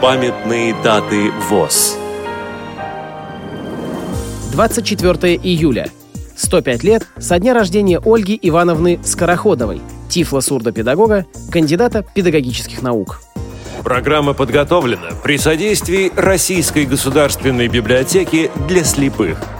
Памятные даты ВОЗ 24 июля. 105 лет со дня рождения Ольги Ивановны Скороходовой, тифло-сурдопедагога, кандидата педагогических наук. Программа подготовлена при содействии Российской государственной библиотеки для слепых –